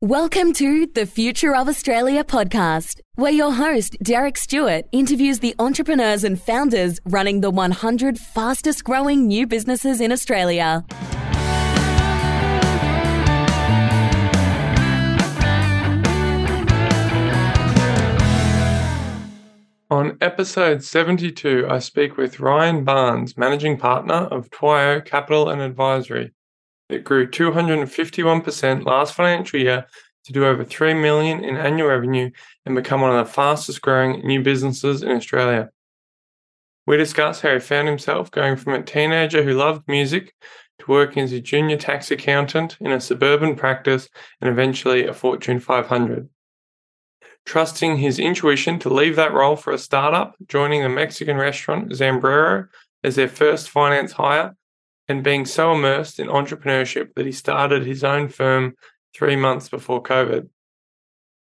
Welcome to the Future of Australia podcast, where your host, Derek Stewart, interviews the entrepreneurs and founders running the 100 fastest growing new businesses in Australia. On episode 72, I speak with Ryan Barnes, managing partner of TWIYO Capital and Advisory. It grew 251% last financial year to do over 3 million in annual revenue and become one of the fastest growing new businesses in Australia. We discuss how he found himself going from a teenager who loved music to working as a junior tax accountant in a suburban practice and eventually a Fortune 500. Trusting his intuition to leave that role for a startup, joining the Mexican restaurant Zambrero as their first finance hire, and being so immersed in entrepreneurship that he started his own firm three months before COVID.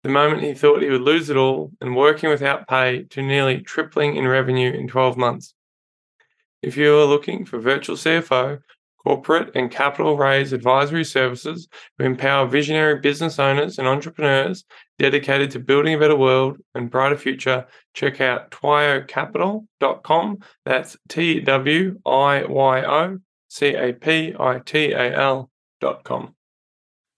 The moment he thought he would lose it all and working without pay to nearly tripling in revenue in 12 months. If you are looking for virtual CFO, corporate and capital raise advisory services who empower visionary business owners and entrepreneurs dedicated to building a better world and brighter future, check out twiyocapital.com. That's T W I Y O C A P I T A L dot com.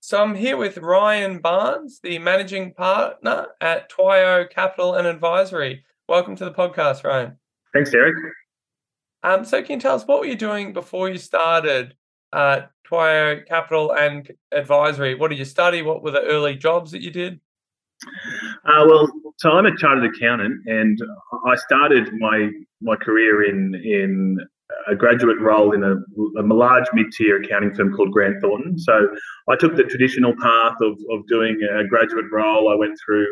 So I'm here with Ryan Barnes, the managing partner at TWIYO Capital and Advisory. Welcome to the podcast, Ryan. Thanks, Derek. Um, so can you tell us what were you doing before you started uh, TWIYO Capital and Advisory? What did you study? What were the early jobs that you did? Uh, well, so I'm a chartered accountant, and I started my my career in in a graduate role in a, a large mid-tier accounting firm called Grant Thornton. So I took the traditional path of, of doing a graduate role. I went through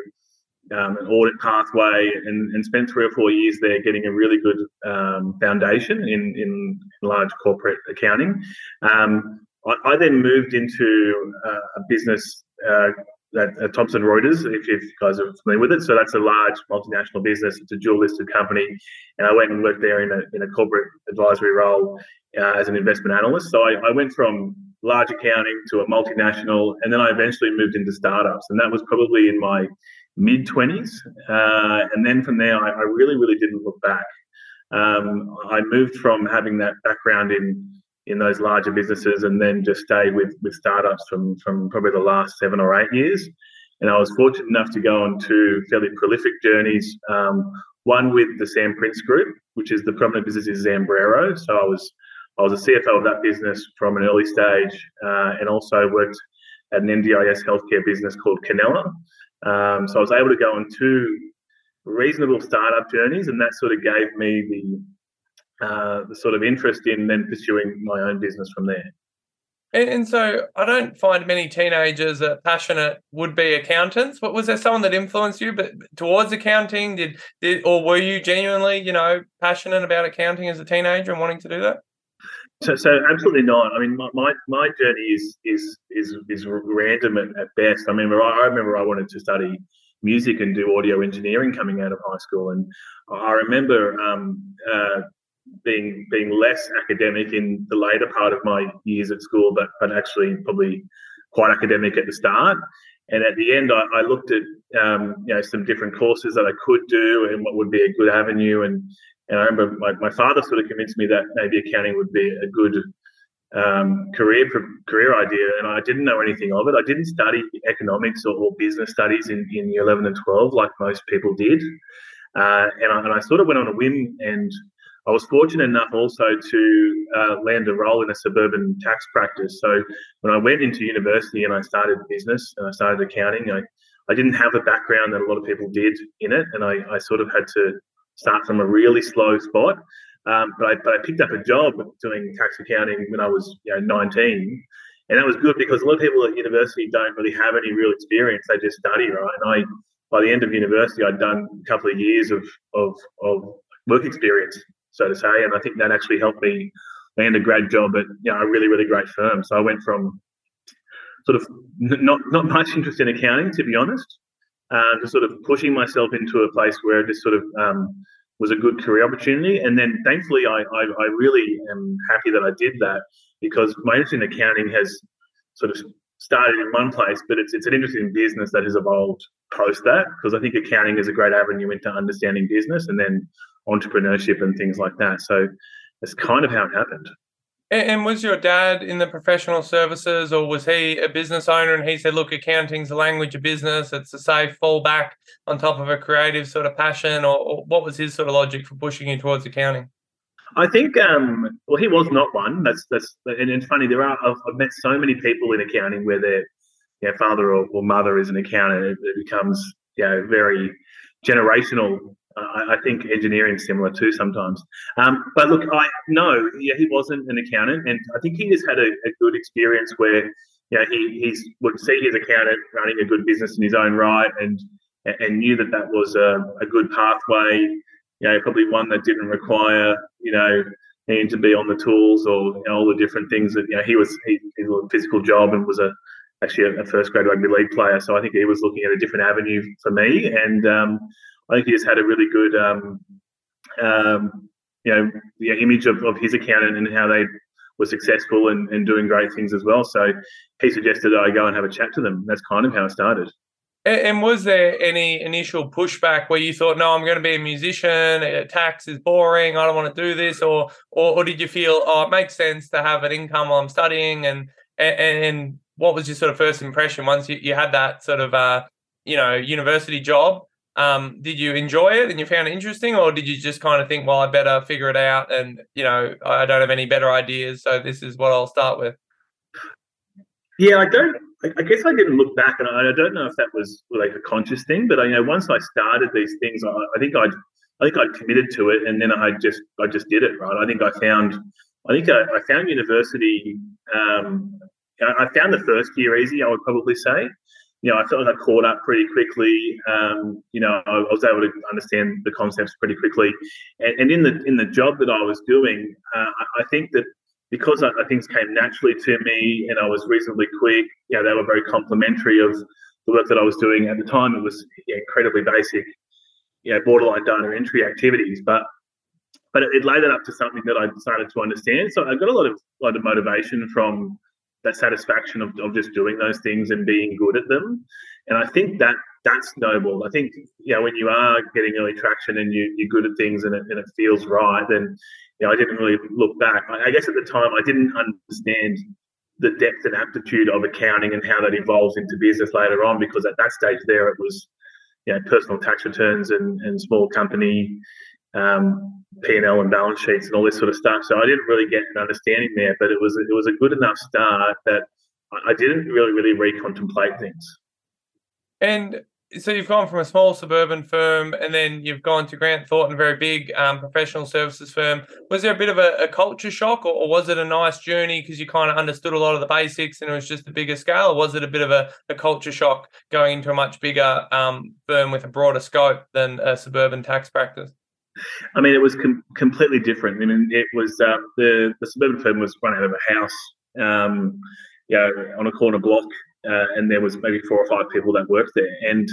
um, an audit pathway and, and spent three or four years there getting a really good um, foundation in, in large corporate accounting. Um, I, I, then moved into uh, a business uh, at, at Thomson Reuters, if, if, you guys are familiar with it. So that's a large multinational business. It's a dual listed company. And I went and worked there in a, in a corporate advisory role uh, as an investment analyst. So I, I, went from large accounting to a multinational, and then I eventually moved into startups. And that was probably in my mid 20s. Uh, and then from there, I, I, really, really didn't look back. Um, I moved from having that background in in those larger businesses and then just stayed with with startups from from probably the last seven or eight years. And I was fortunate enough to go on two fairly prolific journeys. Um, one with the Sam Prince Group, which is the prominent business is Zambrero. So I was I was a CFO of that business from an early stage, uh, and also worked at an NDIS healthcare business called Canella. Um, so I was able to go on two reasonable startup journeys, and that sort of gave me the uh, the sort of interest in then pursuing my own business from there. And, and so I don't find many teenagers are passionate would-be accountants. But was there someone that influenced you, but towards accounting? Did did or were you genuinely, you know, passionate about accounting as a teenager and wanting to do that? So, so absolutely not. I mean, my, my, my journey is is is is random at, at best. I mean, I, I remember I wanted to study music and do audio engineering coming out of high school, and I remember um, uh, being being less academic in the later part of my years at school, but but actually probably quite academic at the start. And at the end, I, I looked at um, you know some different courses that I could do and what would be a good avenue. And and I remember my, my father sort of convinced me that maybe accounting would be a good um, career career idea, and I didn't know anything of it. I didn't study economics or, or business studies in, in year eleven and twelve like most people did, uh, and, I, and I sort of went on a whim and I was fortunate enough also to uh, land a role in a suburban tax practice. So when I went into university and I started business and I started accounting, I, I didn't have a background that a lot of people did in it, and I, I sort of had to start from a really slow spot. Um, but, I, but I picked up a job doing tax accounting when I was you know 19, and that was good because a lot of people at university don't really have any real experience; they just study, right? And I, by the end of university, I'd done a couple of years of of, of work experience so to say. And I think that actually helped me land a grad job at you know, a really, really great firm. So I went from sort of not not much interest in accounting, to be honest, uh, to sort of pushing myself into a place where this sort of um, was a good career opportunity. And then thankfully, I, I, I really am happy that I did that because my interest in accounting has sort of started in one place, but it's it's an interesting business that has evolved post that because I think accounting is a great avenue into understanding business and then entrepreneurship and things like that. So that's kind of how it happened. And was your dad in the professional services, or was he a business owner? And he said, "Look, accounting's the language of business. It's a safe fallback on top of a creative sort of passion." Or, or what was his sort of logic for pushing you towards accounting? I think, um, well, he was not one. That's that's, and it's funny. There are I've, I've met so many people in accounting where their you know, father or, or, mother is an accountant. It, it becomes you know very generational. I think engineering similar too sometimes. Um, but look, I know yeah, he wasn't an accountant, and I think he just had a, a good experience where you know he he's would see his accountant running a good business in his own right, and and knew that that was a, a good pathway you know, probably one that didn't require, you know, him to be on the tools or you know, all the different things that, you know, he was, he, he was a physical job and was a, actually a, a, first grade rugby league player. So I think he was looking at a different avenue for me. And um, I think he just had a really good, um, um, you know, the image of, of his accountant and how they were successful and, and doing great things as well. So he suggested I go and have a chat to them. That's kind of how it started. And was there any initial pushback where you thought, "No, I'm going to be a musician. Tax is boring. I don't want to do this," or, or, or did you feel, "Oh, it makes sense to have an income while I'm studying"? And and, and what was your sort of first impression once you, you had that sort of uh, you know university job? Um, did you enjoy it and you found it interesting, or did you just kind of think, "Well, I better figure it out," and you know, I don't have any better ideas, so this is what I'll start with? Yeah, I don't I guess I didn't look back, and I, don't know if that was like a conscious thing, but I you know once I started these things, I, I think I'd I think I'd committed to it, and then I just I just did it right. I think I found I think I, I found university. Um, I found the first year easy. I would probably say. You know, I felt like I caught up pretty quickly. Um, you know, I, I, was able to understand the concepts pretty quickly, and, and in the in the job that I was doing, uh, I think that because I, things came naturally to me and I was reasonably quick, you know, they were very complimentary of the work that I was doing at the time. It was incredibly basic, you know, borderline data entry activities, but but it, it laid it up to something that I started to understand. So I got a lot of lot of motivation from that satisfaction of, of just doing those things and being good at them. And I think that that's noble. I think you know when you are getting early traction and you, you're good at things and it, and it feels right, then you know I didn't really look back. I, I guess at the time I didn't understand the depth and aptitude of accounting and how that evolves into business later on because at that stage there it was you know personal tax returns and, and small company um, P&L and balance sheets and all this sort of stuff. So I didn't really get an understanding there, but it was it was a good enough start that I didn't really really recontemplate things. And so you've gone from a small suburban firm and then you've gone to Grant Thornton, very big um, professional services firm. Was there a bit of a, a culture shock or, or, was it a nice journey because you kind of understood a lot of the basics and it was just a bigger scale? Or was it a bit of a, a culture shock going into a much bigger um, firm with a broader scope than a suburban tax practice? I mean, it was com- completely different. I mean, it was uh, the the suburban firm was run out of a house, um, you know, on a corner block, uh, and there was maybe four or five people that worked there, and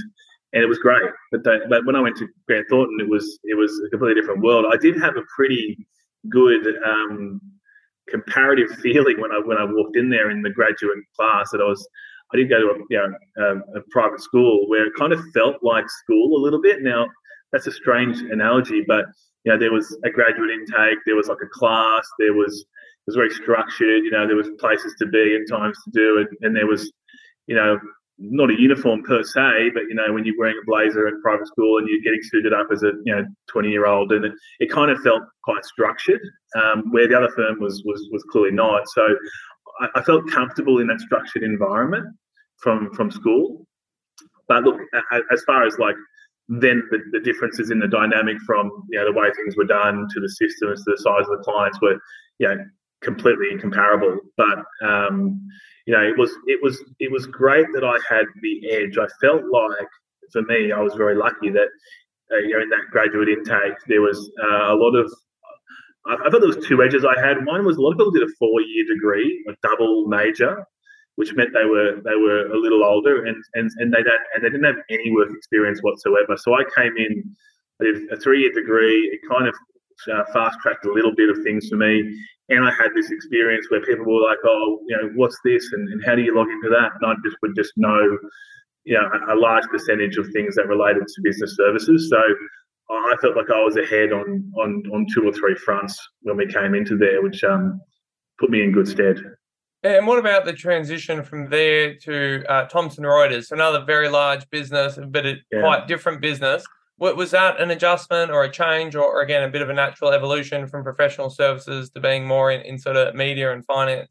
and it was great. But, but when I went to Grant Thornton, it was it was a completely different world. I did have a pretty good um, comparative feeling when I when I walked in there in the graduate class that I was. I did go to a, you know, a, a private school where it kind of felt like school a little bit. Now that's a strange analogy, but you know, there was a graduate intake, there was like a class, there was it was very structured, you know, there was places to be and times to do it, and there was, you know, not a uniform per se, but you know, when you're wearing a blazer at private school and you're getting suited up as a you know 20 year old, and it, it kind of felt quite structured, um, where the other firm was was was clearly not. So I, I felt comfortable in that structured environment from from school. But look, as far as like then the, the, differences in the dynamic from you know the way things were done to the systems to the size of the clients were you know completely incomparable. But um, you know it was it was it was great that I had the edge. I felt like for me I was very lucky that uh, you know in that graduate intake there was uh, a lot of I, I thought there was two edges I had. One was a lot of people did a four year degree a double major which meant they were they were a little older and and, and they don't and they didn't have any work experience whatsoever. So I came in, with a three year degree. It kind of uh, fast tracked a little bit of things for me. and I had this experience where people were like, "Oh, you know, what's this?" and, and how do you log into that? And I just would just know, you know, a, a large percentage of things that related to business services. So I felt like I was ahead on on on two or three fronts when we came into there, which um, put me in good stead. And what about the transition from there to uh, Thomson Reuters, another very large business, but a yeah. quite different business? What, was that an adjustment or a change, or, or, again a bit of a natural evolution from professional services to being more in, in sort of media and finance?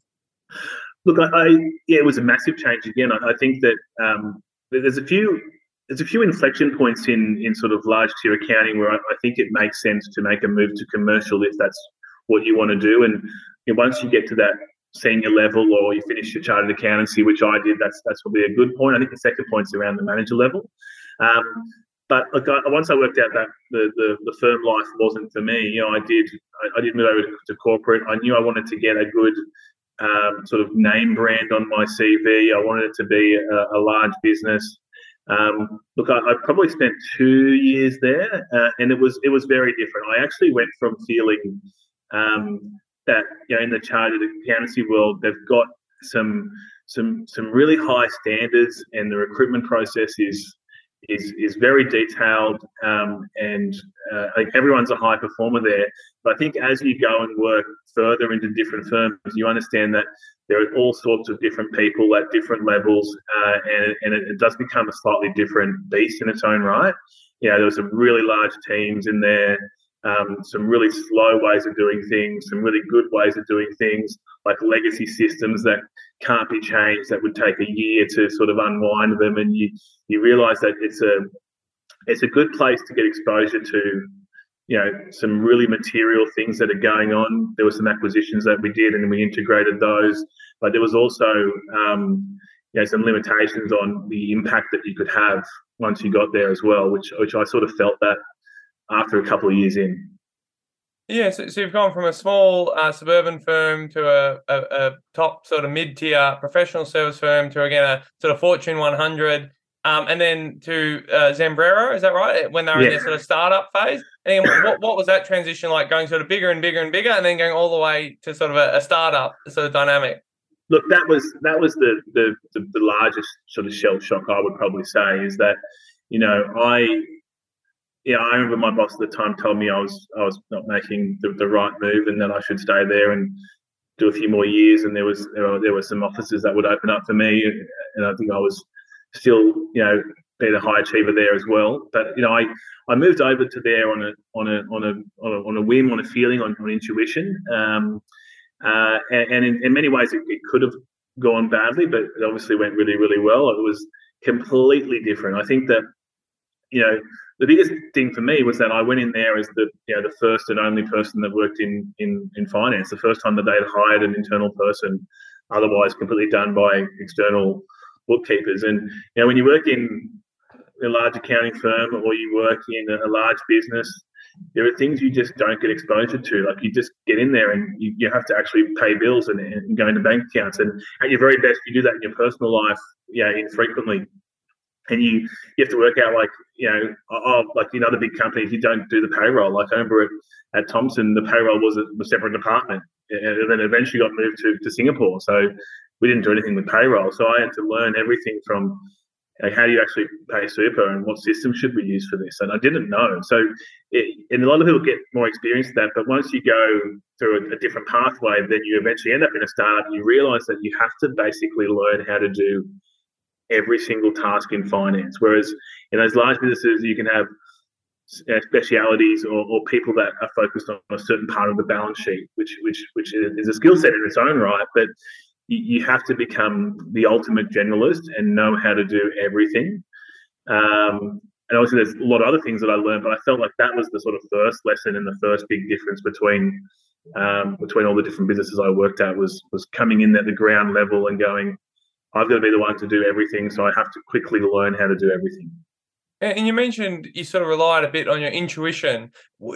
Look, I, I yeah, it was a massive change again. I, I think that um, there's a few there's a few inflection points in in sort of large tier accounting where I, I, think it makes sense to make a move to commercial if that's what you want to do. And you know, once you get to that senior level or you finish your chartered accountancy, which I did, that's that's probably a good point. I think the second point's around the manager level. Um, but look, I, once I worked out that the, the, the firm life wasn't for me, you know, I did I, I did move over to, to, corporate. I knew I wanted to get a good um, sort of name brand on my CV. I wanted it to be a, a large business. Um, look, I, I, probably spent two years there, uh, and it was it was very different. I actually went from feeling um, that you know in the chartered accountancy world they've got some some some really high standards, and the recruitment process is is is very detailed, um, and uh, like everyone's a high performer there. But I think as you go and work further into different firms, you understand that there are all sorts of different people at different levels, uh, and, and it, it, does become a slightly different beast in its own right. You know, there were some really large teams in there um, some really slow ways of doing things, some really good ways of doing things, like legacy systems that can't be changed, that would take a year to sort of unwind them, and you you realise that it's a it's a good place to get exposure to you know some really material things that are going on. There were some acquisitions that we did, and we integrated those, but there was also um, you know some limitations on the impact that you could have once you got there as well, which which I sort of felt that after a couple of years in. Yeah, so, so you've gone from a small uh, suburban firm to a, a, a top sort of mid tier professional service firm to again a sort of Fortune 100, um, and then to uh, Zambrero. Is that right? When they were yeah. in their sort of startup phase. And what, what was that transition like, going sort of bigger and bigger and bigger, and then going all the way to sort of a, a startup sort of dynamic? Look, that was that was the, the the the largest sort of shell shock I would probably say is that you know I yeah, I remember my boss at the time told me I was I was not making the, the right move and that I should stay there and do a few more years. And there was there were, there were some offices that would open up for me, and I think I was still you know being a high achiever there as well. But you know, I I moved over to there on a on a on a on a, on a whim, on a feeling, on, on intuition. Um, uh, and, in, in, many ways, it, it could have gone badly, but it obviously went really really well. It was completely different. I think that you know the biggest thing for me was that I went in there as the you know the first and only person that worked in in in finance. The first time that they'd hired an internal person, otherwise completely done by external bookkeepers. And you know when you work in a large accounting firm or you work in a large business, there are things you just don't get exposure to. Like you just get in there and you, you have to actually pay bills and, and go into bank accounts. And at your very best, you do that in your personal life, yeah, infrequently and you you have to work out like you know oh, like in other big companies you don't do the payroll. Like remember at, at thomson the payroll was a, a separate department and then eventually got moved to, to singapore. So we didn't do anything with payroll. So i had to learn everything from like how do you actually pay super and what system should we use for this? And i didn't know. So it, and a lot of people get more experience that but once you go through a, a different pathway then you eventually end up in a startup you realize that you have to basically learn how to do every single task in finance. Whereas in those large businesses, you can have uh, specialities or, or, people that are focused on a certain part of the balance sheet, which which which is a skill set in its own right. But you, have to become the ultimate generalist and know how to do everything. Um, and obviously, there's a lot of other things that I learned, but I felt like that was the sort of first lesson and the first big difference between um, between all the different businesses I worked at was was coming in at the ground level and going, I've got to be the one to do everything. So I have to quickly learn how to do everything. And you mentioned you sort of relied a bit on your intuition.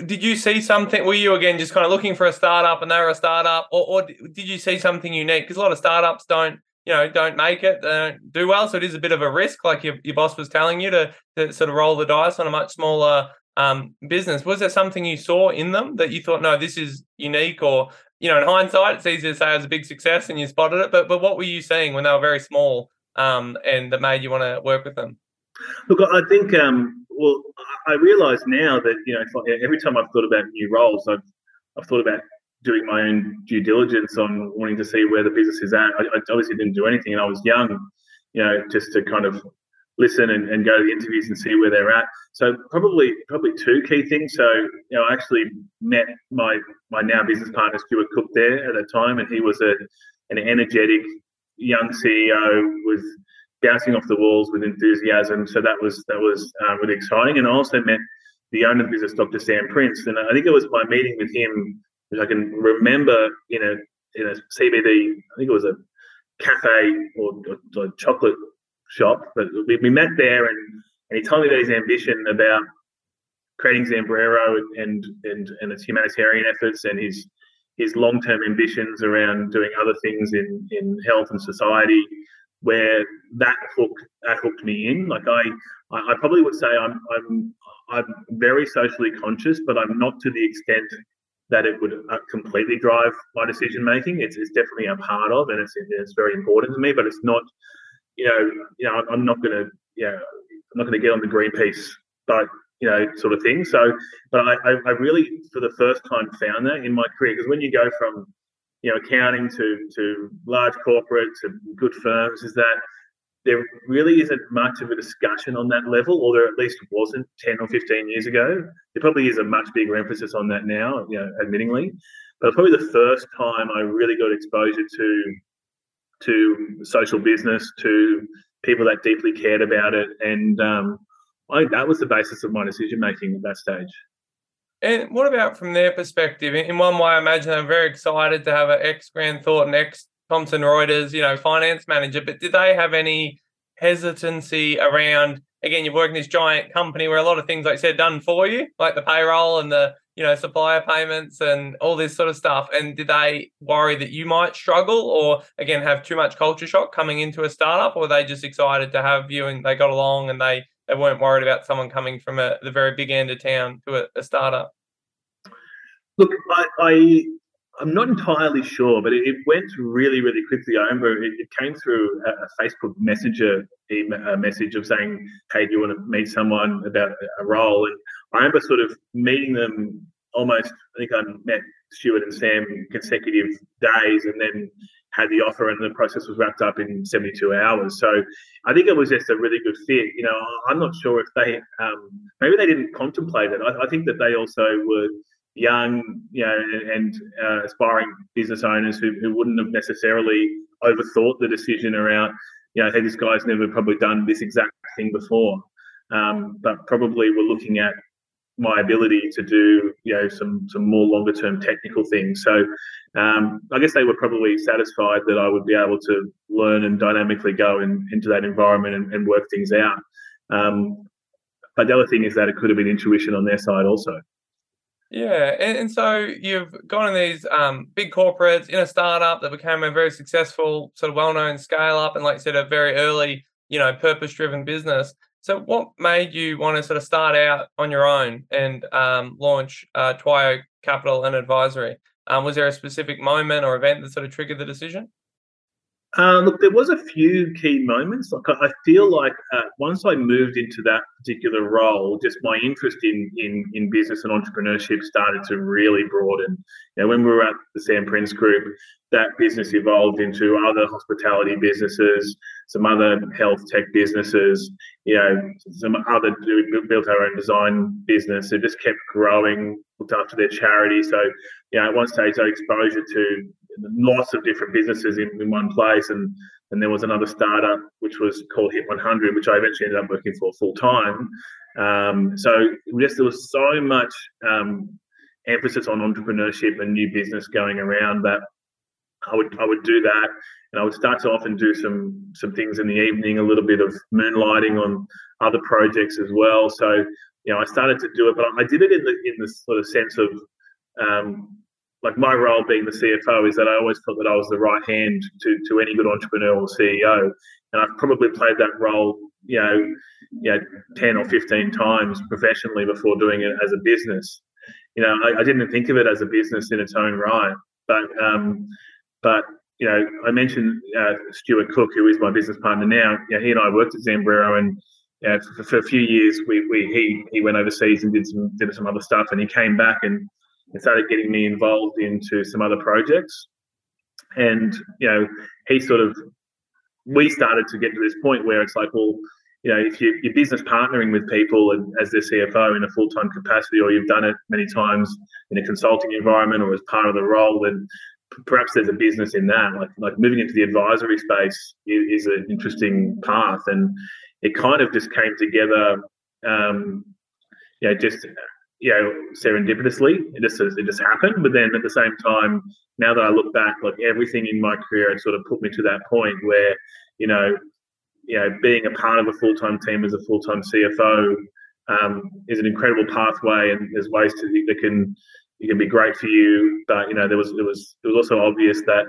Did you see something? Were you again just kind of looking for a startup and they were a startup, or, or did you see something unique? Because a lot of startups don't, you know, don't make it, they don't do well. So it is a bit of a risk, like your, your boss was telling you to, to sort of roll the dice on a much smaller um, business. Was there something you saw in them that you thought, no, this is unique, or you know, in hindsight, it's easy to say it was a big success and you spotted it. But but what were you seeing when they were very small, um, and that made you want to work with them? Look, I think um, well, I realise now that you know every time I've thought about new roles, I've I've thought about doing my own due diligence on wanting to see where the business is at. I, I obviously didn't do anything, and I was young, you know, just to kind of listen and, and go to the interviews and see where they're at. So probably probably two key things. So you know, I actually met my my now business partner Stuart Cook there at the time, and he was a an energetic young CEO with bouncing off the walls with enthusiasm. So that was that was uh, really exciting. And I also met the owner of the business, Dr. Sam Prince, and I think it was my meeting with him, which I can remember in a in a CBD. I think it was a cafe or, or, or chocolate shop, but we, we met there, and and he told me about his ambition about creating Zambrero and and and its humanitarian efforts and his his long term ambitions around doing other things in in health and society where that hook that hooked me in. Like I, I probably would say I'm I'm I'm very socially conscious, but I'm not to the extent that it would uh, completely drive my decision making. It's, it's definitely a part of, and it's it's very important to me. But it's not, you know, you know, I'm not going to, yeah, I'm not going to get on the Greenpeace, but you know, sort of thing. So, but I, I really, for the first time, found that in my career because when you go from you know, accounting to to large corporates and good firms is that there really isn't much of a discussion on that level, or there at least wasn't 10 or 15 years ago. There probably is a much bigger emphasis on that now, you know, admittingly. But probably the first time I really got exposure to to social business, to people that deeply cared about it, and um, I that was the basis of my decision making at that stage. And what about from their perspective? In one way, I imagine they're very excited to have an ex Grant Thornton, ex Thomson Reuters, you know, finance manager. But did they have any hesitancy around? Again, you're working this giant company where a lot of things, like I said, done for you, like the payroll and the you know supplier payments and all this sort of stuff. And did they worry that you might struggle, or again have too much culture shock coming into a startup, or were they just excited to have you and they got along and they they weren't worried about someone coming from a, the very big end of town to a, a startup? Look, I, I I'm not entirely sure, but it, it, went really, really quickly. I remember it, it came through a, a, Facebook Messenger a message of saying, "Hey, do you want to meet someone about a role?" And I remember sort of meeting them almost. I think I met Stuart and Sam consecutive days, and then had the offer, and the process was wrapped up in 72 hours. So I think it was just a really good fit. You know, I'm not sure if they um, maybe they didn't contemplate it. I, I think that they also were young, you know, and uh, aspiring business owners who, who wouldn't have necessarily overthought the decision around, you know, hey, this guy's never probably done this exact thing before, um, but probably were looking at my ability to do, you know, some some more longer term technical things. So um, I guess they were probably satisfied that I would be able to learn and dynamically go in, into that environment and, and work things out. Um, but the other thing is that it could have been intuition on their side also. Yeah, and, and so you've gone in these um, big corporates in a startup that became a very successful, sort of well-known scale up, and like you said, a very early, you know, purpose-driven business. So, what made you want to sort of start out on your own and um, launch uh, TWIYO Capital and Advisory? Um, was there a specific moment or event that sort of triggered the decision? Uh, look, there was a few key moments. Like I feel like uh, once I moved into that particular role, just my interest in in in business and entrepreneurship started to really broaden. You know, when we were at the Sam Prince Group, that business evolved into other hospitality businesses, some other health tech businesses. You know, some other built our own design business. It just kept growing. Looked after their charity. So, you know, at one stage, had exposure to lots of different businesses in, in one place. And, and there was another startup which was called Hit 100, which I eventually ended up working for full time. Um, so just there was so much um, emphasis on entrepreneurship and new business going around that I would I would do that, and I would start to often do some some things in the evening, a little bit of moonlighting on other projects as well. So you know, I started to do it, but I did it in the in the sort of sense of um, like my role being the CFO is that I always felt that I was the right hand to, to any good entrepreneur or CEO. And I've probably played that role, you know, you know, 10 or 15 times professionally before doing it as a business. You know, I, I didn't think of it as a business in its own right. but um, but you know, I mentioned uh, Stuart Cook, who is my business partner now. You know, he and I worked at Zambrero, and you know, for, for, a few years, we, we he he went overseas and did some did some other stuff, and he came back and, and started getting me involved into some other projects. And you know, he sort of we started to get to this point where it's like, well, you know, if you, you're business partnering with people and as their CFO in a full time capacity, or you've done it many times in a consulting environment or as part of the role, then perhaps there's a business in that. Like like moving into the advisory space is, is an interesting path, and it kind of just came together. Um, know, just you know, serendipitously. It just it just happened. But then at the same time, now that I look back, like everything in my career had sort of put me to that point where, you know, you know, being a part of a full time team as a full time CFO um, is an incredible pathway, and there's ways to that can it can be great for you. But you know, there was it was it was also obvious that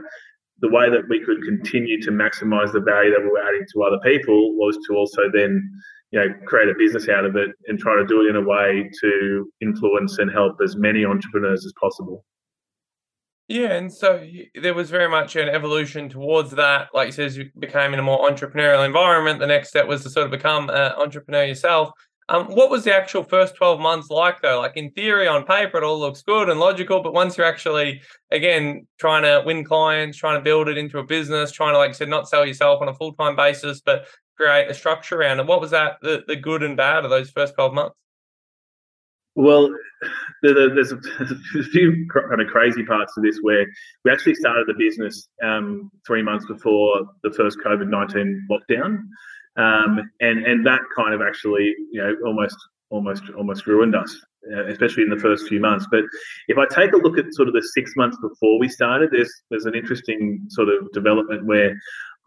the way that we could continue to maximize the value that we were adding to other people was to also then you know create a business out of it and try to do it in a way to influence and help as many entrepreneurs as possible. Yeah, and so there was very much an evolution towards that. Like you says, you became in a more entrepreneurial environment. The next step was to sort of become an entrepreneur yourself. Um, what was the actual first 12 months like though? Like in theory, on paper, it all looks good and logical, but once you're actually, again, trying to win clients, trying to build it into a business, trying to, like I said, not sell yourself on a full time basis, but create a structure around it. What was that, the, the good and bad of those first 12 months? Well, there's a, few kind of crazy parts to this where we actually started the business um, three months before the first COVID 19 lockdown um, and and that kind of actually you know almost almost almost ruined us, uh, especially in the first few months. But if I take a look at sort of the six months before we started, there's there's an interesting sort of development where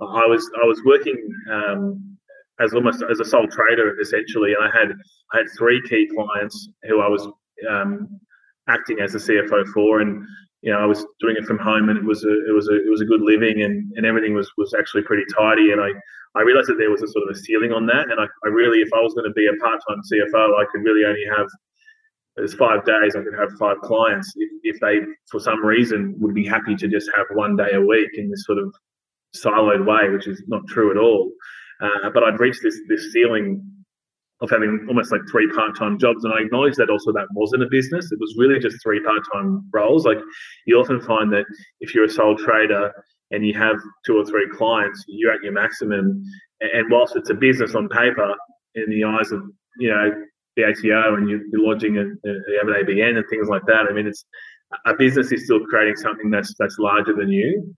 I was I was working um, as almost as a sole trader essentially, and I had I had three key clients who I was um, acting as a CFO for, and you know, I was doing it from home, and it was a it was a it was a good living, and, and everything was was actually pretty tidy. And I I realized that there was a sort of a ceiling on that, and I, I really, if I was going to be a part time CFO, I could really only have there's five days. I could have five clients if, if they, for some reason, would be happy to just have one day a week in this sort of siloed way, which is not true at all. Uh, but I'd reached this this ceiling of having almost like three part-time jobs and i acknowledge that also that wasn't a business. It was really just three part-time roles. Like you often find that if you're a sole trader and you have two or three clients you're at your maximum. And whilst it's a business on paper in the eyes of you know the ato and you're lodging a, you have an abn and things like that i mean it's a business is still creating something that's that's larger than you.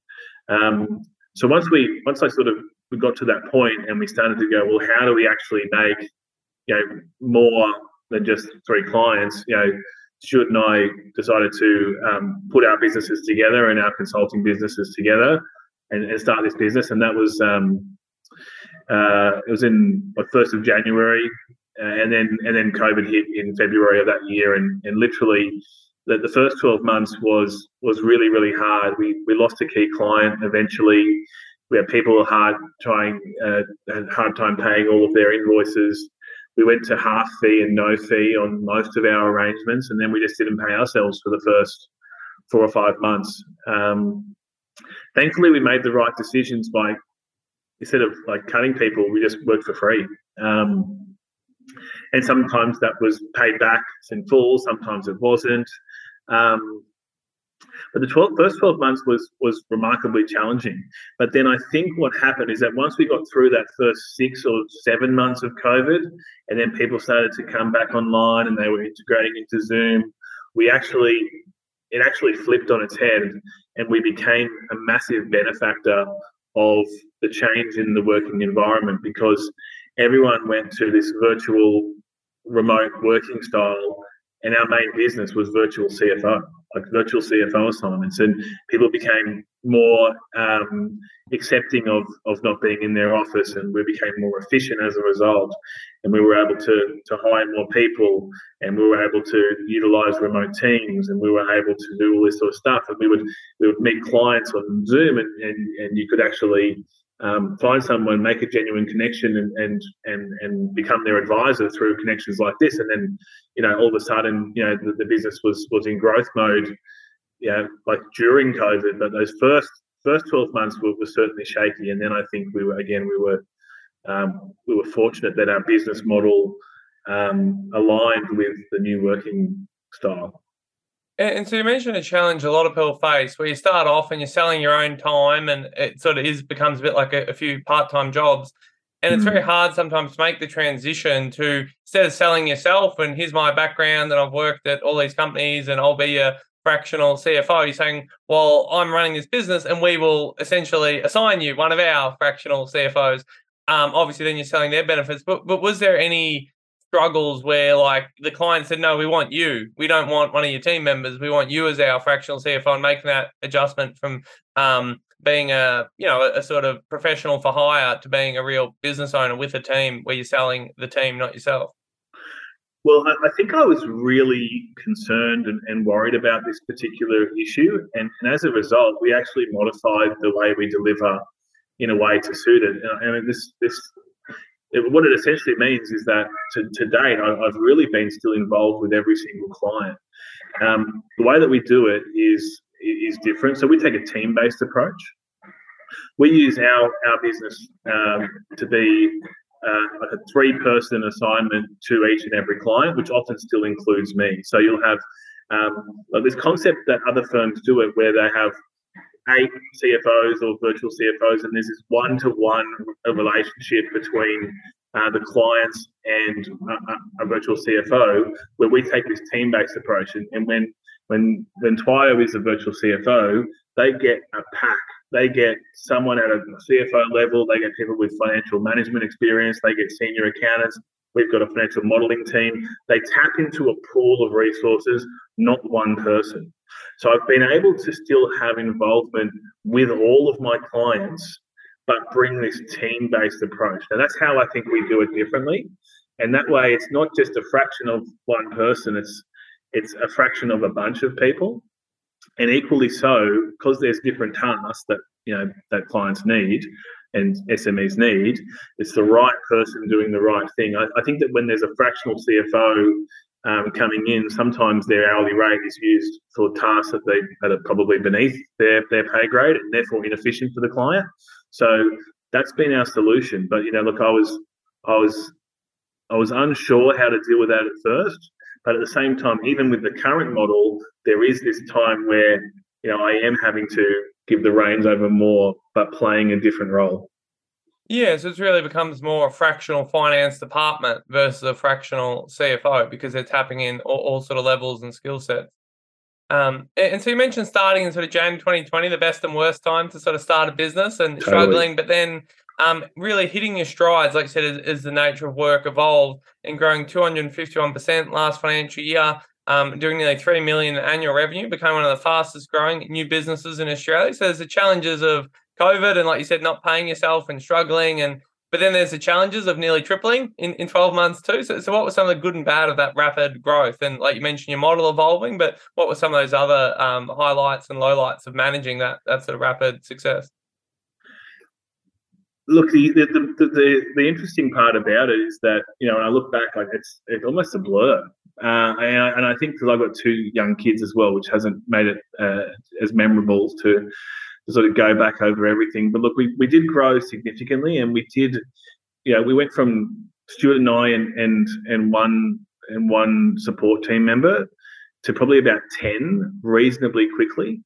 Um, so once we once i sort of we got to that point and we started to go well how do we actually make you know more than just three clients. You know, Stuart and I decided to um, put our businesses together and our consulting businesses together and, and start this business. And that was um, uh, it was in the first of January, uh, and then and then COVID hit in February of that year, and and literally. The, the first 12 months was was really really hard. We we lost a key client eventually. We had people hard trying uh, had hard time paying all of their invoices we went to half fee and no fee on most of our arrangements, and then we just didn't pay ourselves for the first four or five months. Um, thankfully, we made the right decisions by instead of like cutting people, we just worked for free. Um, and sometimes that was paid back in full, sometimes it wasn't. Um, but the 12, first 12 months was was remarkably challenging. But then I think what happened is that once we got through that first six or seven months of COVID, and then people started to come back online and they were integrating into Zoom, we actually it actually flipped on its head, and we became a massive benefactor of the change in the working environment because everyone went to this virtual remote working style and our main business was virtual CFO like virtual CFO assignments, and people became more um, accepting of of not being in their office, and we became more efficient as a result. And we were able to to hire more people, and we were able to utilize remote teams, and we were able to do all this sort of stuff. And we would we would meet clients on Zoom, and and, and you could actually um, find someone, make a genuine connection, and and and and become their advisor through connections like this. And then, you know, all of a sudden, you know, the, the business was was in growth mode. yeah, like during COVID, but those first first 12 months were, were certainly shaky. And then I think we were, again, we were, um, we were fortunate that our business model um, aligned with the new working style. And, so you mentioned a challenge a lot of people face where you start off and you're selling your own time and it sort of is becomes a bit like a, a few part-time jobs. And it's mm. very hard sometimes to make the transition to instead of selling yourself and here's my background and I've worked at all these companies and I'll be a fractional CFO, you're saying, well, I'm running this business and we will essentially assign you one of our fractional CFOs. Um, obviously, then you're selling their benefits. But, but was there any struggles where like the client said, no, we want you. We don't want one of your team members. We want you as our fractional CFO and making that adjustment from um, being a, you know, a, sort of professional for hire to being a real business owner with a team where you're selling the team, not yourself? Well, I, think I was really concerned and, and worried about this particular issue. And, and, as a result, we actually modified the way we deliver in a way to suit it. And this, this, it, what it essentially means is that to, to date, I, have really been still involved with every single client. Um, the way that we do it is is different. So we take a team based approach. We use our our business um, to be uh, like a three person assignment to each and every client, which often still includes me. So you'll have um, like this concept that other firms do it where they have eight CFOs or virtual CFOs, and there's this one to one relationship between uh, the clients and a, a, virtual CFO, where we take this team based approach. And, and when when when TWIYO is a virtual CFO, they get a pack they get someone at a CFO level, they get people with financial management experience, they get senior accountants. We've got a financial modeling team. They tap into a pool of resources, not one person. So I've been able to still have involvement with all of my clients, but bring this team based approach. Now, that's how I think we do it differently. And that way, it's not just a fraction of one person, it's it's a fraction of a bunch of people and equally so because there's different tasks that you know that clients need and SMEs need, it's the right person doing the right thing. I, I think that when there's a fractional CFO um, coming in, sometimes their hourly rate is used for tasks that they that are probably beneath their their pay grade and therefore inefficient for the client. So that's been our solution. But you know, look, I was I was I was unsure how to deal with that at first. But at the same time, even with the current model, there is this time where you know I am having to give the reins over more, but playing a different role. Yeah, so it really becomes more a fractional finance department versus a fractional CFO because they're tapping in all, all sort of levels and skill sets. Um, and so you mentioned starting in sort of January 2020, the best and worst time to sort of start a business and totally. struggling, but then um, really hitting your strides, like I said, as, the nature of work evolved and growing 251% last financial year, um, doing nearly 3 million annual revenue, became one of the fastest growing new businesses in Australia. So there's the challenges of COVID and, like you said, not paying yourself and struggling. And but then there's the challenges of nearly tripling in, in 12 months too. So, so what were some of the good and bad of that rapid growth? And like you mentioned, your model evolving, but what were some of those other um, highlights and lowlights of managing that that sort of rapid success? look, the the, the the, the interesting part about it is that you know when I look back, like it's it's almost a blur. Uh, and, I, and I think because I've got two young kids as well, which hasn't made it uh, as memorable to, to sort of go back over everything. But look, we, we did grow significantly, and we did, you know, we went from Stuart and I and and and one and one support team member to probably about ten reasonably quickly.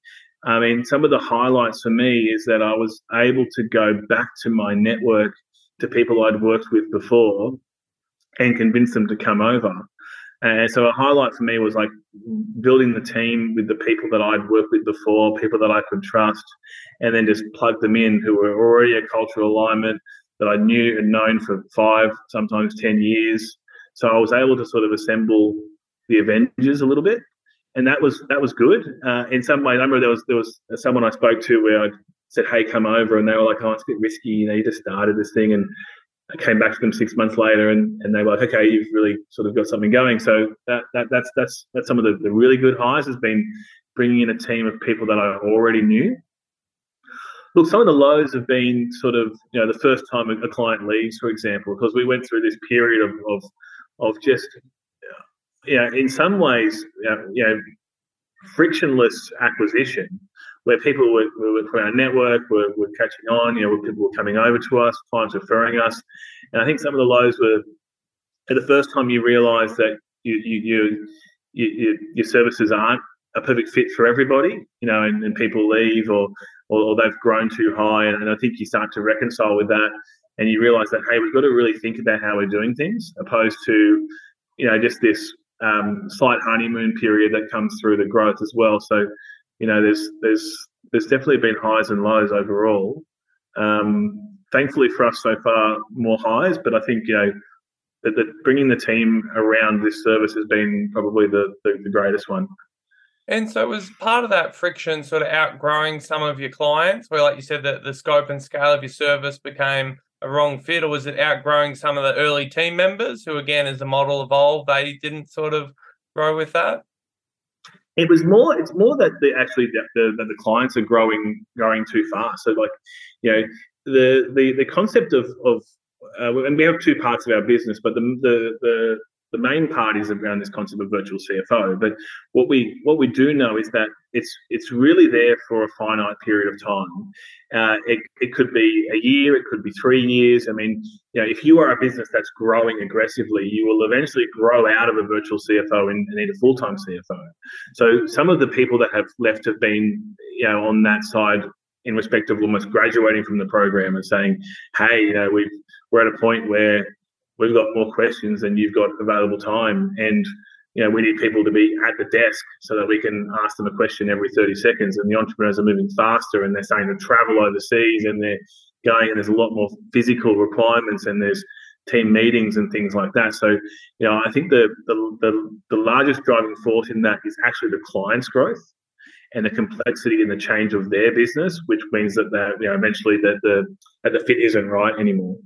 I mean, some of the highlights for me is that I was able to go back to my network to people I'd worked with before and convince them to come over. And so a highlight for me was like building the team with the people that I'd worked with before, people that I could trust, and then just plug them in who were already a cultural alignment that I knew and known for five, sometimes 10 years. So I was able to sort of assemble the Avengers a little bit and that was that was good. Uh, in some way, I remember there was there was someone I spoke to where I said, "Hey, come over," and they were like, "Oh, it's a bit risky. You know, you just started this thing." And I came back to them six months later, and, and they were like, "Okay, you've really sort of got something going." So that, that that's that's that's some of the, the really good highs has been bringing in a team of people that I already knew. Look, some of the lows have been sort of you know the first time a client leaves, for example, because we went through this period of of, of just yeah, in some ways, you know, frictionless acquisition where people were, were from our network were, were catching on, you know, people were coming over to us, clients referring us. And I think some of the lows were at the first time you realize that you, you, you, you, your services aren't a perfect fit for everybody, you know, and, and people leave or, or, or, they've grown too high. And, and, I think you start to reconcile with that and you realize that, hey, we've got to really think about how we're doing things opposed to, you know, just this um, slight honeymoon period that comes through the growth as well. So, you know, there's, there's, there's definitely been highs and lows overall. Um, thankfully for us so far, more highs, but I think, you know, that, that bringing the team around this service has been probably the, the, the greatest one. And so was part of that friction sort of outgrowing some of your clients where, like you said, that the scope and scale of your service became a wrong fit, or was it outgrowing some of the early team members who, again, as the model evolved, they didn't sort of grow with that? It was more. It's more that the actually the, the, the clients are growing growing too fast. So like, you know, the the the concept of of uh, and we have two parts of our business, but the the the the main part is around this concept of virtual CFO. But what we what we do know is that it's it's really there for a finite period of time. Uh, it, it could be a year, it could be three years. I mean, you know, if you are a business that's growing aggressively, you will eventually grow out of a virtual CFO and, and need a full time CFO. So some of the people that have left have been, you know, on that side in respect of almost graduating from the program and saying, hey, you know, we've we're at a point where we've got more questions than you've got available time. And, you know, we need people to be at the desk so that we can ask them a question every 30 seconds. And the entrepreneurs are moving faster and they're starting to travel overseas and they're going and there's a lot more physical requirements and there's team meetings and things like that. So, you know, I think the, the, the, the largest driving force in that is actually the client's growth and the complexity and the change of their business, which means that you know eventually that the that the fit isn't right anymore.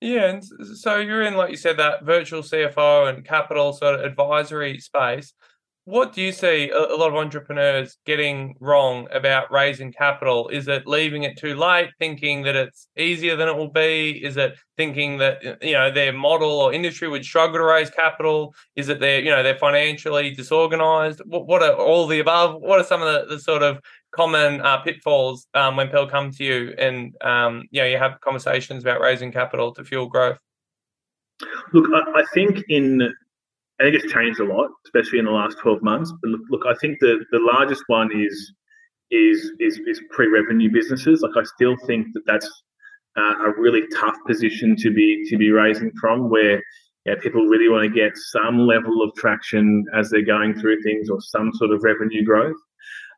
Yeah, and so you're in, like you said, that virtual CFO and capital sort of advisory space. What do you see a, lot of entrepreneurs getting wrong about raising capital? Is it leaving it too late, thinking that it's easier than it will be? Is it thinking that you know their model or industry would struggle to raise capital? Is it they're you know they're financially disorganized? What, what are all the above? What are some of the, the sort of common uh, pitfalls um, when people come to you and um, you know you have conversations about raising capital to fuel growth? Look, I, I think in I think it's changed a lot, especially in the last twelve months. But look, look I think the the largest one is is is, is pre-revenue businesses. Like I still think that that's uh, a really tough position to be to be raising from, where yeah, people really want to get some level of traction as they're going through things or some sort of revenue growth.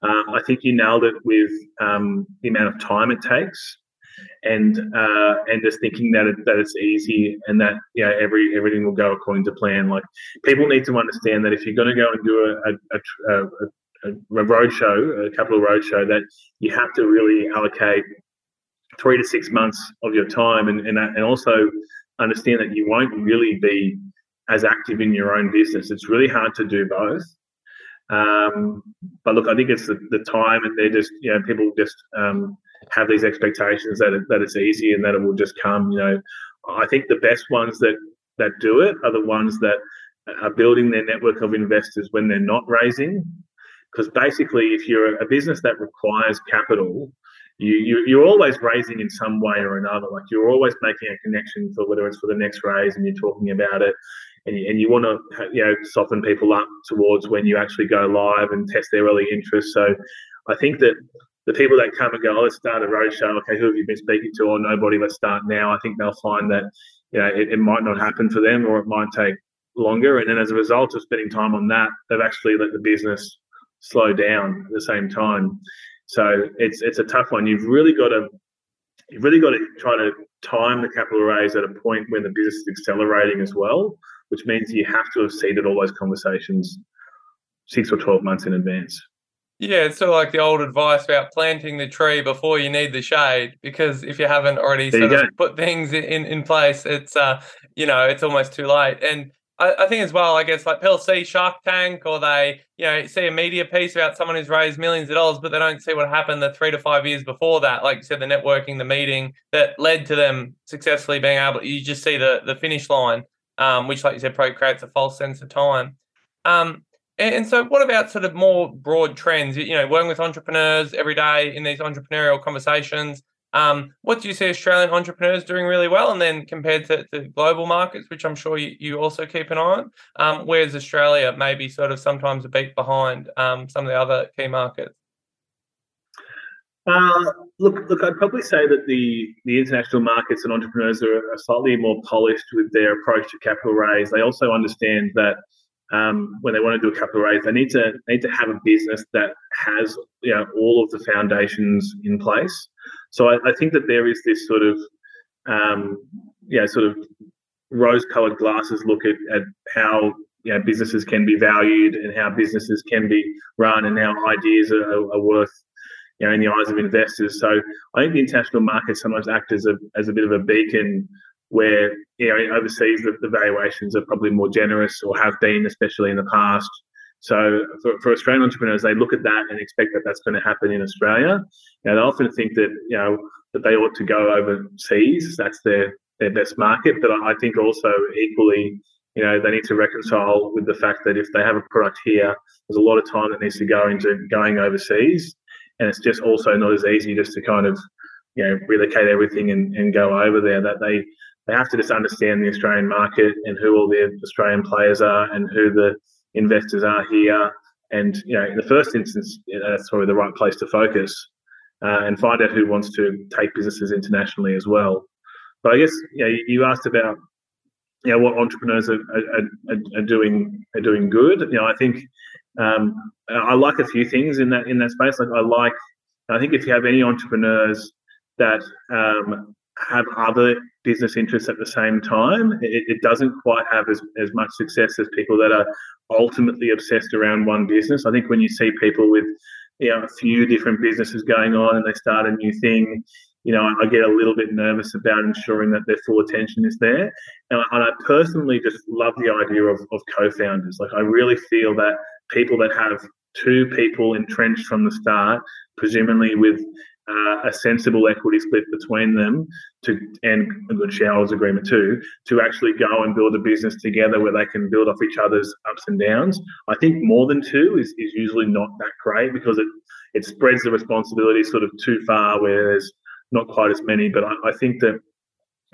Uh, I think you nailed it with um, the amount of time it takes, and uh, and just thinking that it, that it's easy and that know every everything will go according to plan. Like people need to understand that if you're going to go and do a a, a, a, a roadshow, a capital roadshow, that you have to really allocate three to six months of your time, and and, and also understand that you won't really be as active in your own business. It's really hard to do both. Um, but look, I think it's the, the time, and they're just you know people just um, have these expectations that it, that it's easy and that it will just come. You know, I think the best ones that that do it are the ones that are building their network of investors when they're not raising. Because basically, if you're a business that requires capital, you, you you're always raising in some way or another. Like you're always making a connection for whether it's for the next raise and you're talking about it and you, and you want to you know soften people up towards when you actually go live and test their early interest. So I think that the people that come and go, oh, let's start a roadshow. Okay, who have you been speaking to? Or nobody. Let's start now. I think they'll find that you know it, it might not happen for them, or it might take longer. And then as a result of spending time on that, they've actually let the business slow down at the same time. So it's it's a tough one. You've really got to you've really got to try to time the capital raise at a point when the business is accelerating as well which means you have to have seeded all those conversations six or 12 months in advance. Yeah, it's sort of like the old advice about planting the tree before you need the shade, because if you haven't already there sort of put things in, in place, it's uh, you know, it's almost too late. And I, I, think as well, I guess like people see Shark Tank or they, you know, see a media piece about someone who's raised millions of dollars, but they don't see what happened the three to five years before that. Like you said, the networking, the meeting that led to them successfully being able. You just see the the finish line um, which, like you said, probably creates a false sense of time. Um, And so, what about sort of more broad trends? You know, working with entrepreneurs every day in these entrepreneurial conversations. Um, what do you see Australian entrepreneurs doing really well? And then compared to, to global markets, which I'm sure you, you also keep an eye on, um, where's Australia maybe sort of sometimes a beat behind um, some of the other key markets? Uh, look, look, I'd probably say that the the international markets and entrepreneurs are, are slightly more polished with their approach to capital raise. They also understand that um, when they want to do a capital raise, they need to need to have a business that has you know all of the foundations in place. So I, I think that there is this sort of um, yeah sort of rose-colored glasses look at, at how you know businesses can be valued and how businesses can be run and how ideas are, are worth you know in the eyes of investors. So I think the international markets sometimes act as a as a bit of a beacon where you know overseas the, the valuations are probably more generous or have been, especially in the past. So for, for Australian entrepreneurs, they look at that and expect that that's going to happen in Australia. You they often think that you know that they ought to go overseas. That's their their best market. But I think also equally, you know, they need to reconcile with the fact that if they have a product here, there's a lot of time that needs to go into going overseas, and it's just also not as easy just to kind of you know relocate everything and, and go over there. That they they have to just understand the Australian market and who all the Australian players are and who the investors are here. And you know, in the first instance, that's probably the right place to focus uh, and find out who wants to take businesses internationally as well. But I guess you, know, you asked about you know what entrepreneurs are, are, are, are doing are doing good. You know, I think um, I like a few things in that in that space. Like I like, I think if you have any entrepreneurs that um, have other business interests at the same time. It, it, doesn't quite have as, as much success as people that are ultimately obsessed around one business. I think when you see people with you know a few different businesses going on and they start a new thing, you know, I get a little bit nervous about ensuring that their full attention is there. And I, and I personally just love the idea of, of co-founders. Like I really feel that people that have two people entrenched from the start, presumably with uh, a sensible equity split between them to and a good shareholders agreement too to actually go and build a business together where they can build off each other's ups and downs. I think more than two is, is usually not that great because it it spreads the responsibility sort of too far where there's not quite as many. But I, I think that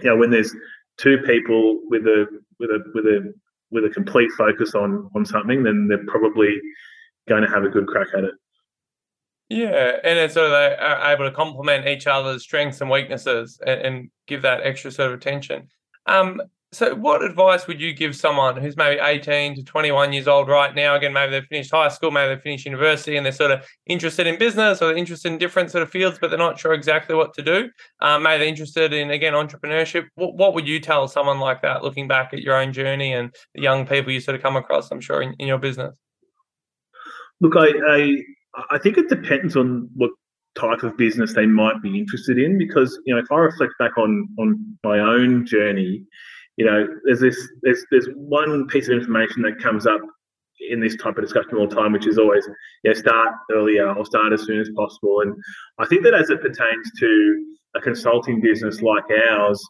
you know when there's two people with a with a with a with a complete focus on on something, then they're probably going to have a good crack at it. Yeah, and sort of they are able to complement each other's strengths and weaknesses and, and give that extra sort of attention. Um, so, what advice would you give someone who's maybe 18 to 21 years old right now? Again, maybe they've finished high school, maybe they've finished university, and they're sort of interested in business or interested in different sort of fields, but they're not sure exactly what to do. Um, maybe they're interested in, again, entrepreneurship. What, what would you tell someone like that, looking back at your own journey and the young people you sort of come across, I'm sure, in, in your business? Look, I, I I think it depends on what type of business they might be interested in because you know if I reflect back on on my own journey, you know there's this there's there's one piece of information that comes up in this type of discussion all the time, which is always you know start earlier or start as soon as possible, and I think that as it pertains to a consulting business like ours,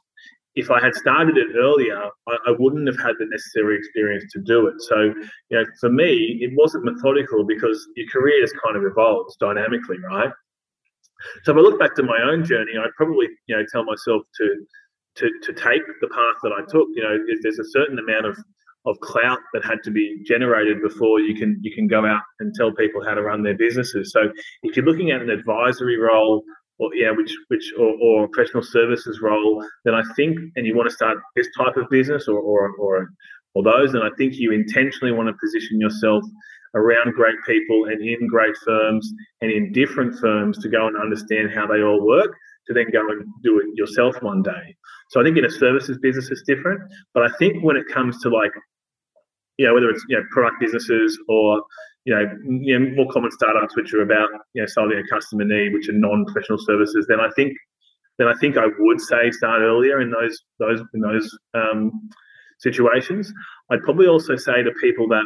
if I had started it earlier, I, I, wouldn't have had the necessary experience to do it. So, you know, for me, it wasn't methodical because your career just kind of evolves dynamically, right? So, if I look back to my own journey, I'd probably, you know, tell myself to to to take the path that I took. You know, there's a certain amount of of clout that had to be generated before you can you can go out and tell people how to run their businesses. So, if you're looking at an advisory role or yeah, which which or, or professional services role, then I think, and you want to start this type of business or or or, or those, then I think you intentionally want to position yourself around great people and in great firms and in different firms to go and understand how they all work to then go and do it yourself one day. So I think in a services business it's different, but I think when it comes to like, you know, whether it's you know product businesses or you know, you know, more common startups which are about you know solving a customer need, which are non-professional services, then I think then I think I would say start earlier in those those in those um, situations. I'd probably also say to people that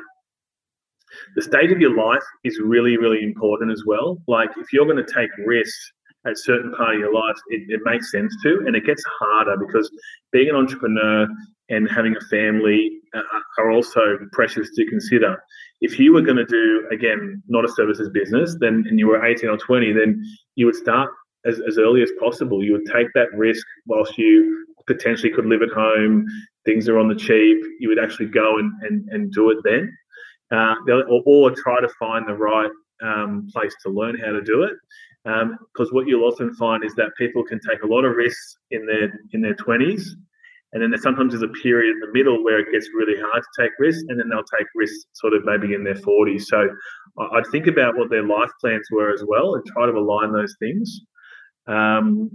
the state of your life is really really important as well. Like if you're going to take risks at certain part of your life, it, it makes sense to, and it gets harder because being an entrepreneur and having a family uh, are also pressures to consider. If you were going to do again not a services business, then and you were 18 or 20, then you would start as, as early as possible. You would take that risk whilst you potentially could live at home, things are on the cheap. You would actually go and, and, and do it then, uh, or, or try to find the right um, place to learn how to do it. Because um, what you'll often find is that people can take a lot of risks in their in their twenties, and then there sometimes there's a period in the middle where it gets really hard to take risks, and then they'll take risks sort of maybe in their forties. So I'd think about what their life plans were as well, and try to align those things. Um,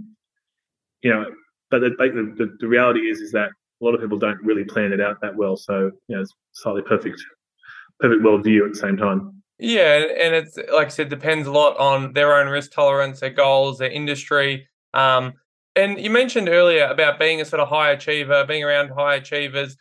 you know, but the, the, the reality is is that a lot of people don't really plan it out that well. So you know, it's slightly perfect, perfect worldview at the same time. Yeah, and it's like I said, depends a lot on their own risk tolerance, their goals, their industry. Um, and you mentioned earlier about being a sort of high achiever, being around high achievers.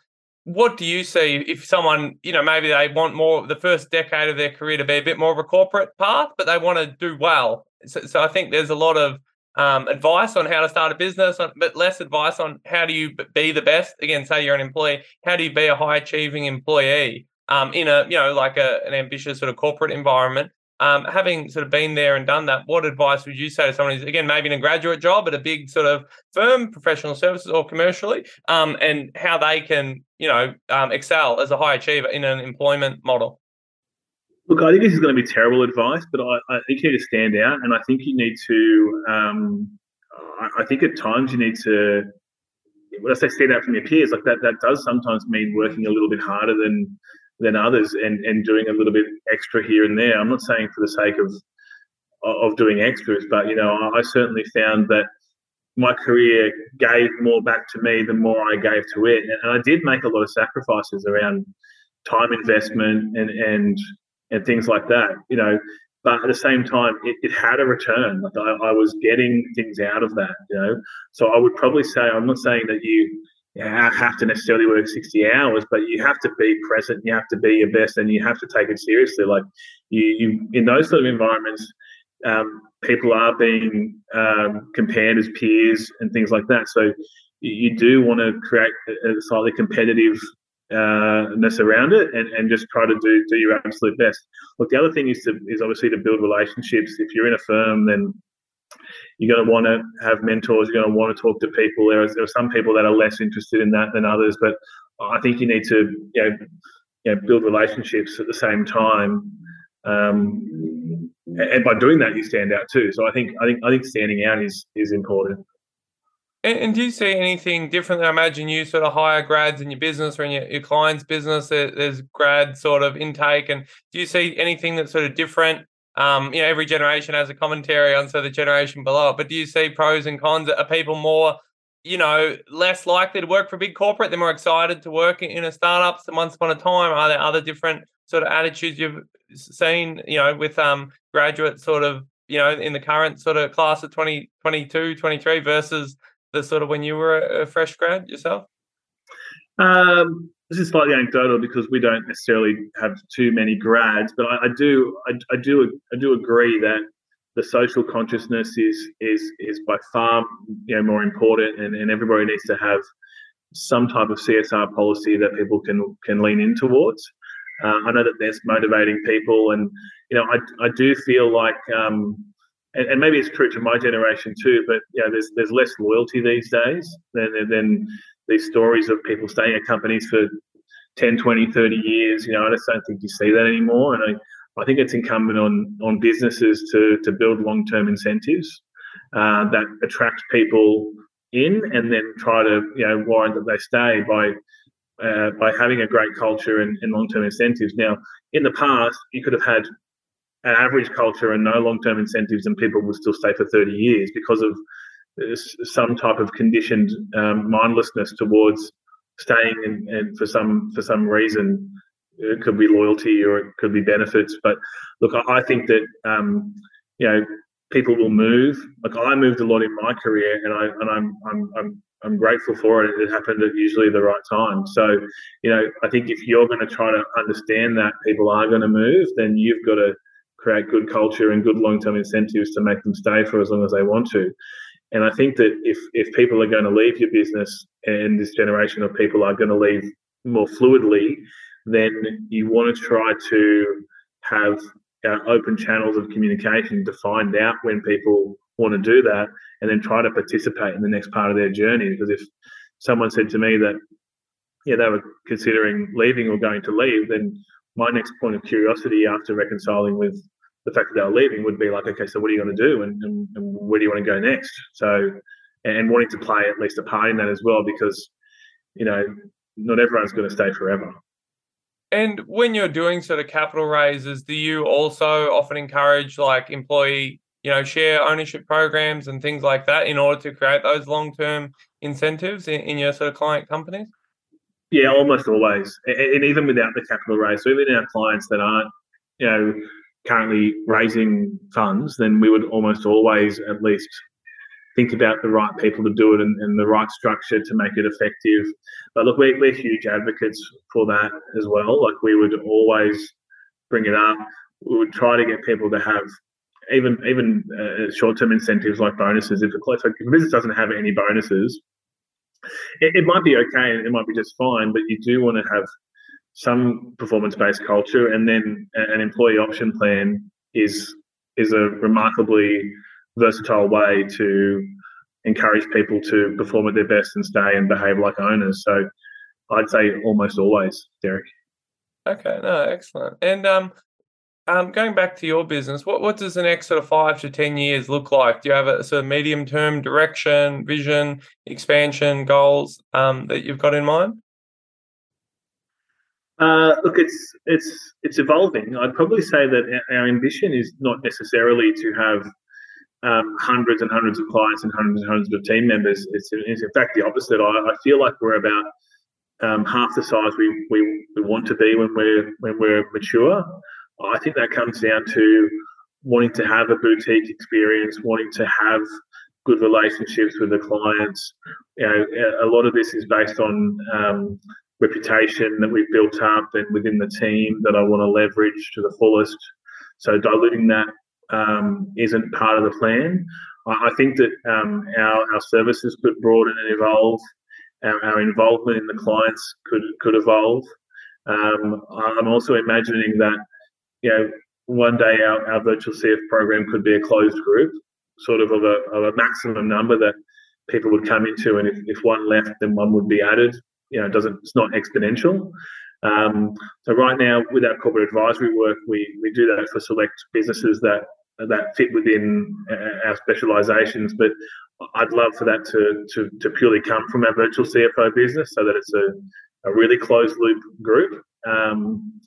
What do you see if someone, you know, maybe they want more the first decade of their career to be a bit more of a corporate path, but they want to do well? So, so I think there's a lot of um, advice on how to start a business, but less advice on how do you be the best. Again, say you're an employee, how do you be a high achieving employee? Um, in a you know like a, an ambitious sort of corporate environment. Um, having sort of been there and done that, what advice would you say to someone who's again maybe in a graduate job at a big sort of firm, professional services or commercially, um, and how they can you know um, excel as a high achiever in an employment model? Look, I think this is going to be terrible advice, but I, I think you need to stand out, and I think you need to. Um, I, I think at times you need to when I say stand out from your peers, like that, that does sometimes mean working a little bit harder than than others and, and doing a little bit extra here and there. I'm not saying for the sake of of doing extras, but you know, I certainly found that my career gave more back to me the more I gave to it, and I did make a lot of sacrifices around time investment and and and things like that. You know, but at the same time, it, it had a return. Like I, I was getting things out of that. You know, so I would probably say I'm not saying that you have to necessarily work 60 hours, but you have to be present, you have to be your best, and you have to take it seriously. Like you, you in those sort of environments, um, people are being um, compared as peers and things like that. So you, do want to create a, a slightly competitive uh, ness around it and, and just try to do do your absolute best. Look, the other thing is to is obviously to build relationships. If you're in a firm, then you're going to want to have mentors. You're going to want to talk to people. There are, there are some people that are less interested in that than others, but I think you need to you know, you know build relationships at the same time. Um, and by doing that, you stand out too. So I think I think I think standing out is is important. And, and, do you see anything different? I imagine you sort of hire grads in your business or in your, your client's business. There, there's grad sort of intake, and do you see anything that's sort of different um, you know, every generation has a commentary on so the generation below. But do you see pros and cons? Are people more, you know, less likely to work for a big corporate? They're more excited to work in a startup than once upon a time. Are there other different sort of attitudes you've seen, you know, with um graduates sort of, you know, in the current sort of class of 2022, 23 versus the sort of when you were a, a fresh grad yourself? Um, this is slightly anecdotal because we don't necessarily have too many grads, but I, I do I, I, do I do agree that the social consciousness is is is by far you know more important, and, and everybody needs to have some type of CSR policy that people can can lean in towards. Uh, I know that there's motivating people, and you know I, I do feel like um, and, and, maybe it's true to my generation too, but you know there's there's less loyalty these days than than these stories of people staying at companies for 10, 20, 30 years. You know, I just don't think you see that anymore. And I, I think it's incumbent on on businesses to to build long term incentives uh, that attract people in, and then try to you know warrant that they stay by uh, by having a great culture and, and long term incentives. Now, in the past, you could have had an average culture and no long term incentives, and people would still stay for 30 years because of some type of conditioned um, mindlessness towards staying and, and, for some for some reason it could be loyalty or it could be benefits but look i, think that um, you know people will move like i moved a lot in my career and i and i'm i'm, I'm I'm grateful for it. It happened at usually the right time. So, you know, I think if you're going to try to understand that people are going to move, then you've got to create good culture and good long term incentives to make them stay for as long as they want to. And I think that if if people are going to leave your business and this generation of people are going to leave more fluidly, then you want to try to have uh, open channels of communication to find out when people want to do that and then try to participate in the next part of their journey. Because if someone said to me that, yeah, they were considering leaving or going to leave, then my next point of curiosity after reconciling with the fact that they were leaving would be like, okay, so what are you going to do and, and, and where do you want to go next? So, and wanting to play at least a part in that as well, because, you know, not everyone's going to stay forever. And when you're doing sort of capital raises, do you also often encourage like employee, you know, share ownership programs and things like that in order to create those long term incentives in, in, your sort of client companies? Yeah, almost always. And, and even without the capital raise, so even our clients that aren't, you know, currently raising funds, then we would almost always at least think about the right people to do it and, and, the right structure to make it effective. But look, we're, we're huge advocates for that as well. Like we would always bring it up. We would try to get people to have even even uh, short-term incentives like bonuses. If a, if a business doesn't have any bonuses, it, it might be okay and it might be just fine, but you do want to have some performance-based culture, and then an employee option plan is is a remarkably versatile way to encourage people to perform at their best and stay and behave like owners. So I'd say almost always, Derek. Okay, no, excellent. And um, um, going back to your business, what, what does the next sort of five to 10 years look like? Do you have a sort of medium term direction, vision, expansion, goals um, that you've got in mind? Uh, look, it's it's it's evolving. I'd probably say that our ambition is not necessarily to have um, hundreds and hundreds of clients and hundreds and hundreds of team members. It's, it's in fact the opposite. I, I feel like we're about um, half the size we, we, we want to be when we're when we're mature. I think that comes down to wanting to have a boutique experience, wanting to have good relationships with the clients. You know, a lot of this is based on um, reputation that we've built up and within the team that I want to leverage to the fullest. So diluting that um, isn't part of the plan. I, I think that um, our, our services could broaden and evolve. Our, our involvement in the clients could could evolve. Um, I'm also imagining that you know one day our, our virtual CF program could be a closed group, sort of of a, of a maximum number that people would come into, and if, if one left, then one would be added. You know, it doesn't it's not exponential. Um, so right now, with our corporate advisory work, we we do that for select businesses that that fit within uh, our specializations. But I'd love for that to, to, to purely come from our virtual CFO business so that it's a, a really closed loop group. Um,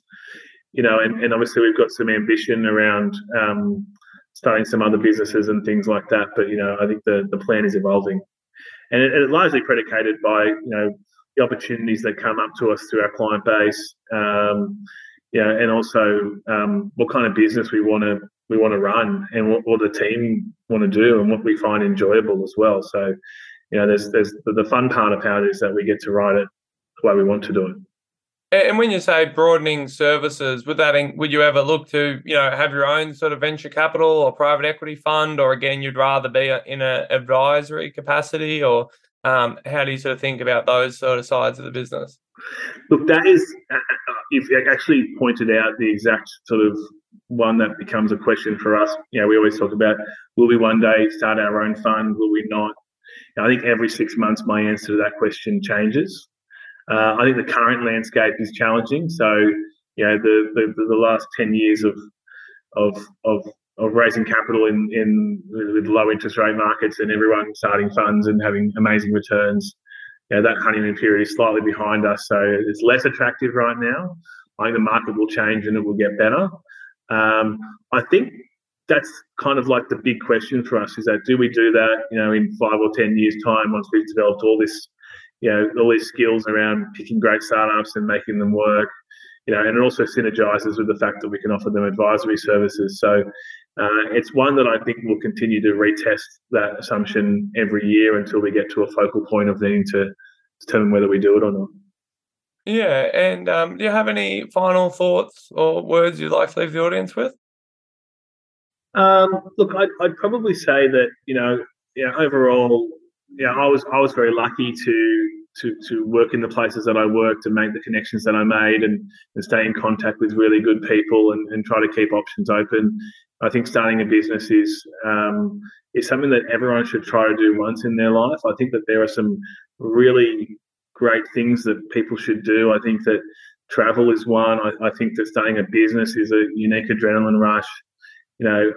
you know, and, and obviously we've got some ambition around um, starting some other businesses and things like that. But, you know, I think the, the plan is evolving. And it, it's largely predicated by, you know, opportunities that come up to us through our client base. Um, yeah, and also um, what kind of business we want to we want to run and what, what the team want to do and what we find enjoyable as well. So, you know, there's there's the fun part of how it is that we get to write it the way we want to do it. And when you say broadening services, would that would you ever look to you know have your own sort of venture capital or private equity fund, or again you'd rather be in an advisory capacity, or um, how do you sort of think about those sort of sides of the business? Look, that is, uh, uh, you've actually pointed out the exact sort of one that becomes a question for us. You know, we always talk about will we one day start our own fund? Will we not? I think every six months my answer to that question changes. Uh, I think the current landscape is challenging. So, you know, the the, the last ten years of of of of raising capital in in with low interest rate markets and everyone starting funds and having amazing returns. You know, that honeymoon period is slightly behind us, so it's less attractive right now. I think the market will change and it will get better. Um, I think that's kind of like the big question for us: is that do we do that, you know, in five or ten years' time once we've developed all this, you know, all these skills around picking great startups and making them work, you know, and it also synergizes with the fact that we can offer them advisory services. So uh, it's one that I think we'll continue to retest that assumption every year until we get to a focal point of needing to determine whether we do it or not. Yeah, and um, do you have any final thoughts or words you'd like to leave the audience with? Um, look, I'd, I'd, probably say that you know, yeah, overall, yeah, I was I was very lucky to to to work in the places that I worked and make the connections that I made and, and stay in contact with really good people and, and try to keep options open. I think starting a business is um, is something that everyone should try to do once in their life. I think that there are some really great things that people should do. I think that travel is one. I, I think that starting a business is a unique adrenaline rush you know,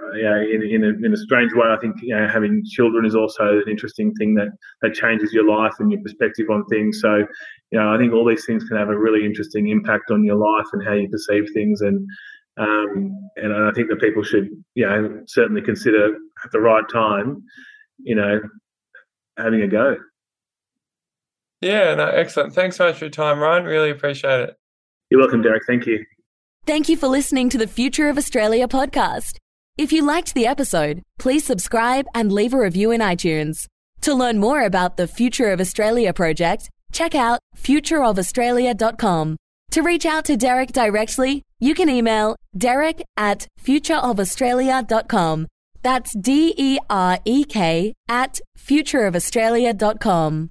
in, in, a, in a strange way, I think you know having children is also an interesting thing that that changes your life and your perspective on things. So, you know, I think all these things can have a really interesting impact on your life and how you perceive things. And um, and I think that people should, you know, certainly consider at the right time, you know, having a go. Yeah, no, excellent. Thanks so much for your time, Ryan. Really appreciate it. You're welcome, Derek. Thank you. Thank you for listening to the Future of Australia podcast. If you liked the episode, please subscribe and leave a review in iTunes. To learn more about the Future of Australia project, check out futureofaustralia.com. To reach out to Derek directly, you can email derek at futureofaustralia.com. That's D E R E K at futureofaustralia.com.